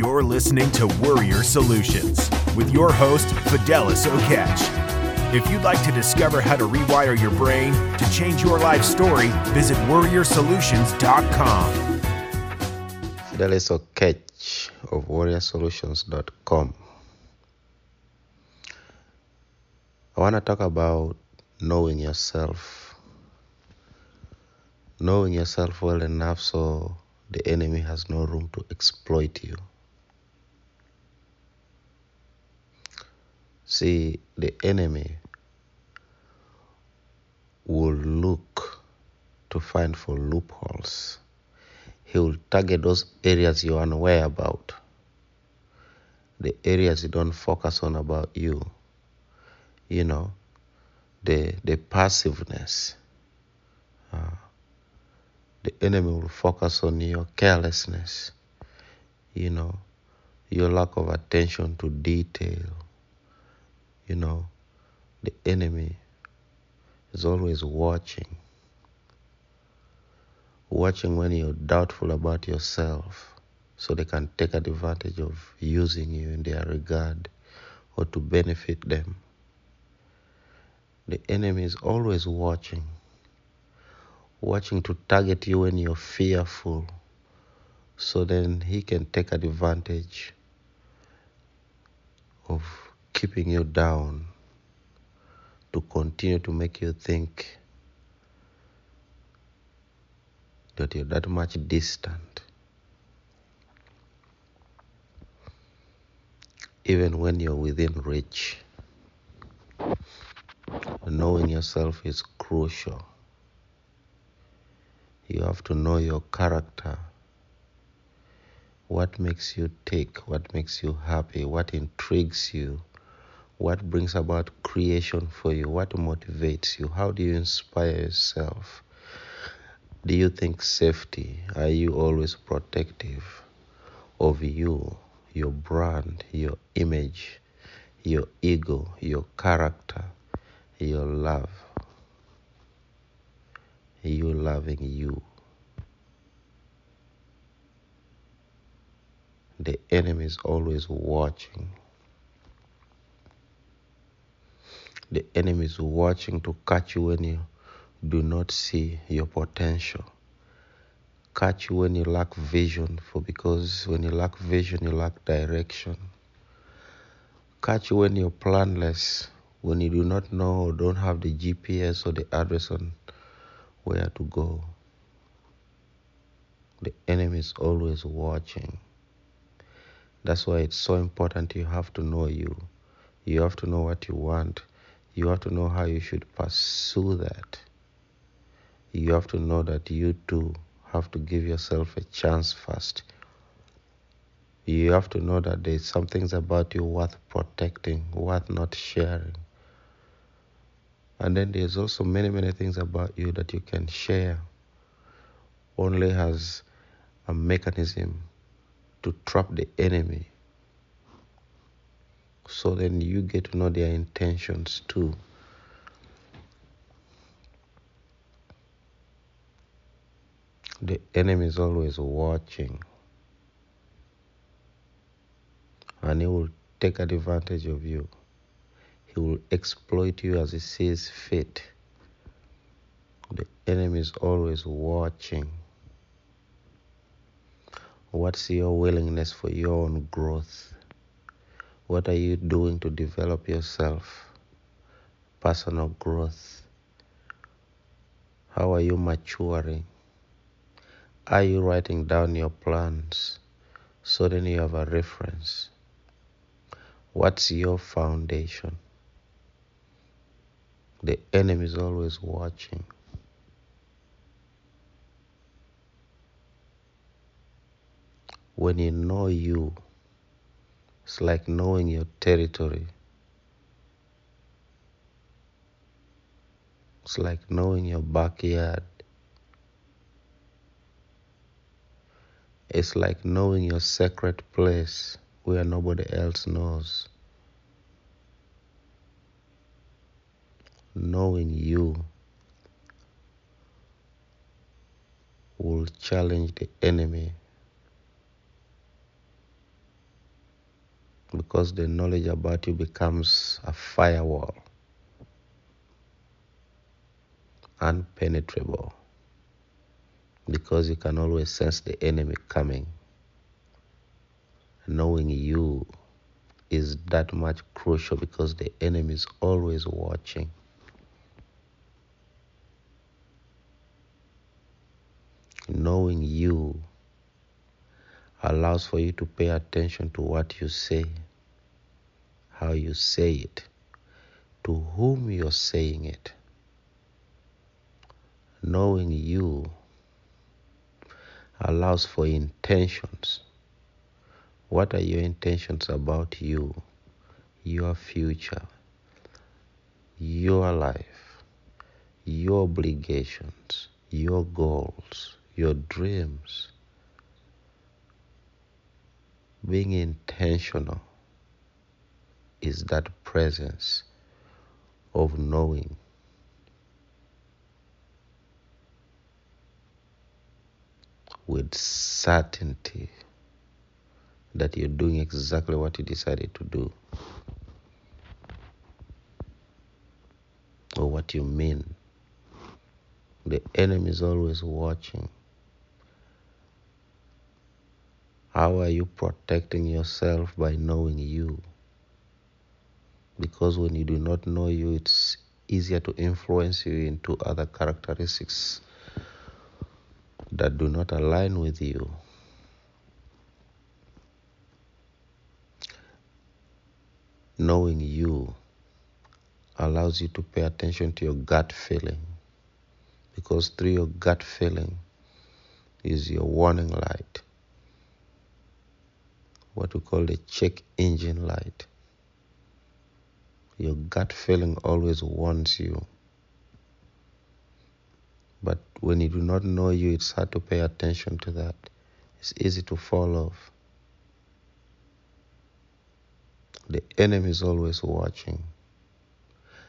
You're listening to Warrior Solutions with your host, Fidelis Okech. If you'd like to discover how to rewire your brain to change your life story, visit warriorsolutions.com. Fidelis Okech of warriorsolutions.com. I want to talk about knowing yourself. Knowing yourself well enough so the enemy has no room to exploit you. See, the enemy will look to find for loopholes. He will target those areas you're unaware about, the areas you don't focus on about you. You know, the the passiveness. Uh, the enemy will focus on your carelessness, you know, your lack of attention to detail. You know, the enemy is always watching, watching when you're doubtful about yourself so they can take advantage of using you in their regard or to benefit them. The enemy is always watching watching to target you when you're fearful so then he can take advantage of keeping you down to continue to make you think that you're that much distant even when you're within reach knowing yourself is crucial you have to know your character. What makes you tick? What makes you happy? What intrigues you? What brings about creation for you? What motivates you? How do you inspire yourself? Do you think safety? Are you always protective of you, your brand, your image, your ego, your character, your love? you loving you. The enemy is always watching. The enemy is watching to catch you when you do not see your potential. Catch you when you lack vision, for because when you lack vision, you lack direction. Catch you when you're planless, when you do not know or don't have the GPS or the address on where to go. The enemy is always watching. That's why it's so important you have to know you. You have to know what you want. You have to know how you should pursue that. You have to know that you too have to give yourself a chance first. You have to know that there's some things about you worth protecting, worth not sharing. And then there's also many, many things about you that you can share only as a mechanism to trap the enemy. So then you get to know their intentions too. The enemy is always watching. And he will take advantage of you. He will exploit you as he sees fit. The enemy is always watching. What's your willingness for your own growth? What are you doing to develop yourself? Personal growth. How are you maturing? Are you writing down your plans so then you have a reference? What's your foundation? The enemy is always watching. When you know you, it's like knowing your territory. It's like knowing your backyard. It's like knowing your secret place where nobody else knows. knowing you will challenge the enemy because the knowledge about you becomes a firewall, unpenetrable, because you can always sense the enemy coming. Knowing you is that much crucial because the enemy is always watching. Knowing you allows for you to pay attention to what you say, how you say it, to whom you're saying it. Knowing you allows for intentions. What are your intentions about you, your future, your life, your obligations, your goals, your dreams? Being intentional is that presence of knowing. With certainty that you're doing exactly what you decided to do, or what you mean. The enemy is always watching. How are you protecting yourself by knowing you? Because when you do not know you, it's easier to influence you into other characteristics that do not align with you. Knowing you allows you to pay attention to your gut feeling because through your gut feeling is your warning light, what we call the check engine light. Your gut feeling always warns you. But when you do not know you, it's hard to pay attention to that. It's easy to fall off. The enemy is always watching.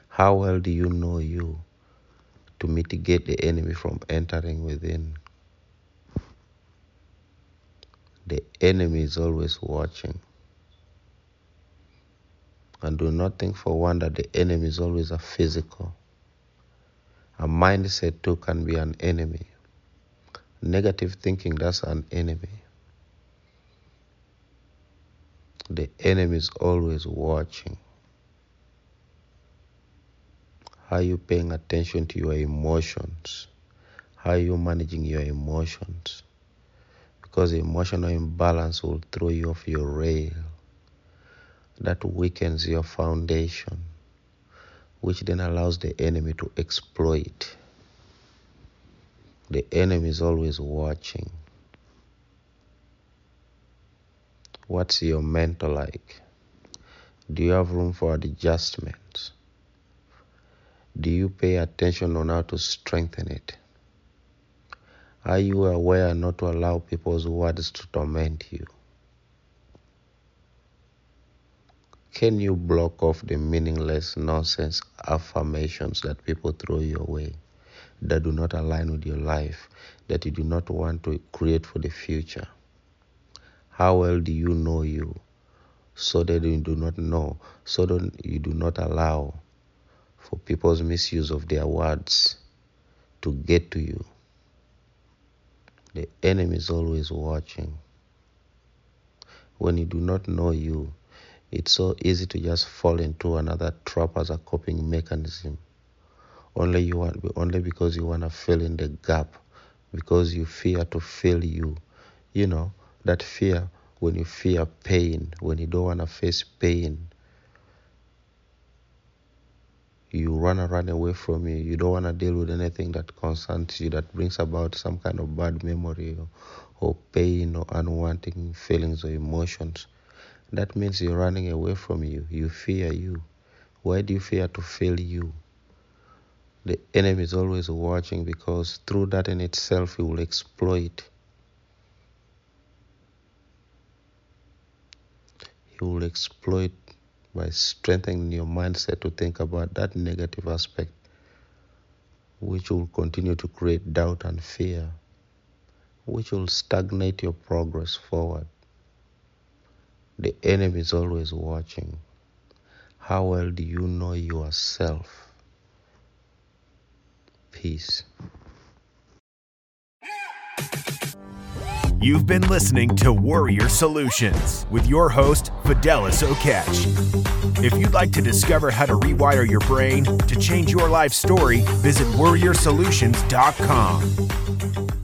How well do you know you to mitigate the enemy from entering within? The enemy is always watching. And do not think for one that the enemy is always a physical. A mindset too can be an enemy. Negative thinking, that's an enemy. The enemy is always watching. How are you paying attention to your emotions? How are you managing your emotions? Because emotional imbalance will throw you off your rail. That weakens your foundation, which then allows the enemy to exploit. The enemy is always watching. What's your mental like? Do you have room for adjustments? Do you pay attention on how to strengthen it? Are you aware not to allow people's words to torment you? Can you block off the meaningless nonsense affirmations that people throw your way that do not align with your life, that you do not want to create for the future? How well do you know you so that you do not know, so that you do not allow for people's misuse of their words to get to you? The enemy is always watching. When you do not know you, it's so easy to just fall into another trap as a coping mechanism. Only you want, only because you want to fill in the gap, because you fear to fail you. You know that fear when you fear pain, when you don't want to face pain. You run and run away from you. You don't want to deal with anything that concerns you, that brings about some kind of bad memory or, or pain or unwanted feelings or emotions. That means you're running away from you. You fear you. Why do you fear to fail you? The enemy is always watching because through that in itself, he will exploit. He will exploit by strengthening your mindset to think about that negative aspect, which will continue to create doubt and fear, which will stagnate your progress forward. The enemy is always watching. How well do you know yourself? Peace. You've been listening to Warrior Solutions with your host, Fidelis Okech. If you'd like to discover how to rewire your brain to change your life story, visit warriorsolutions.com.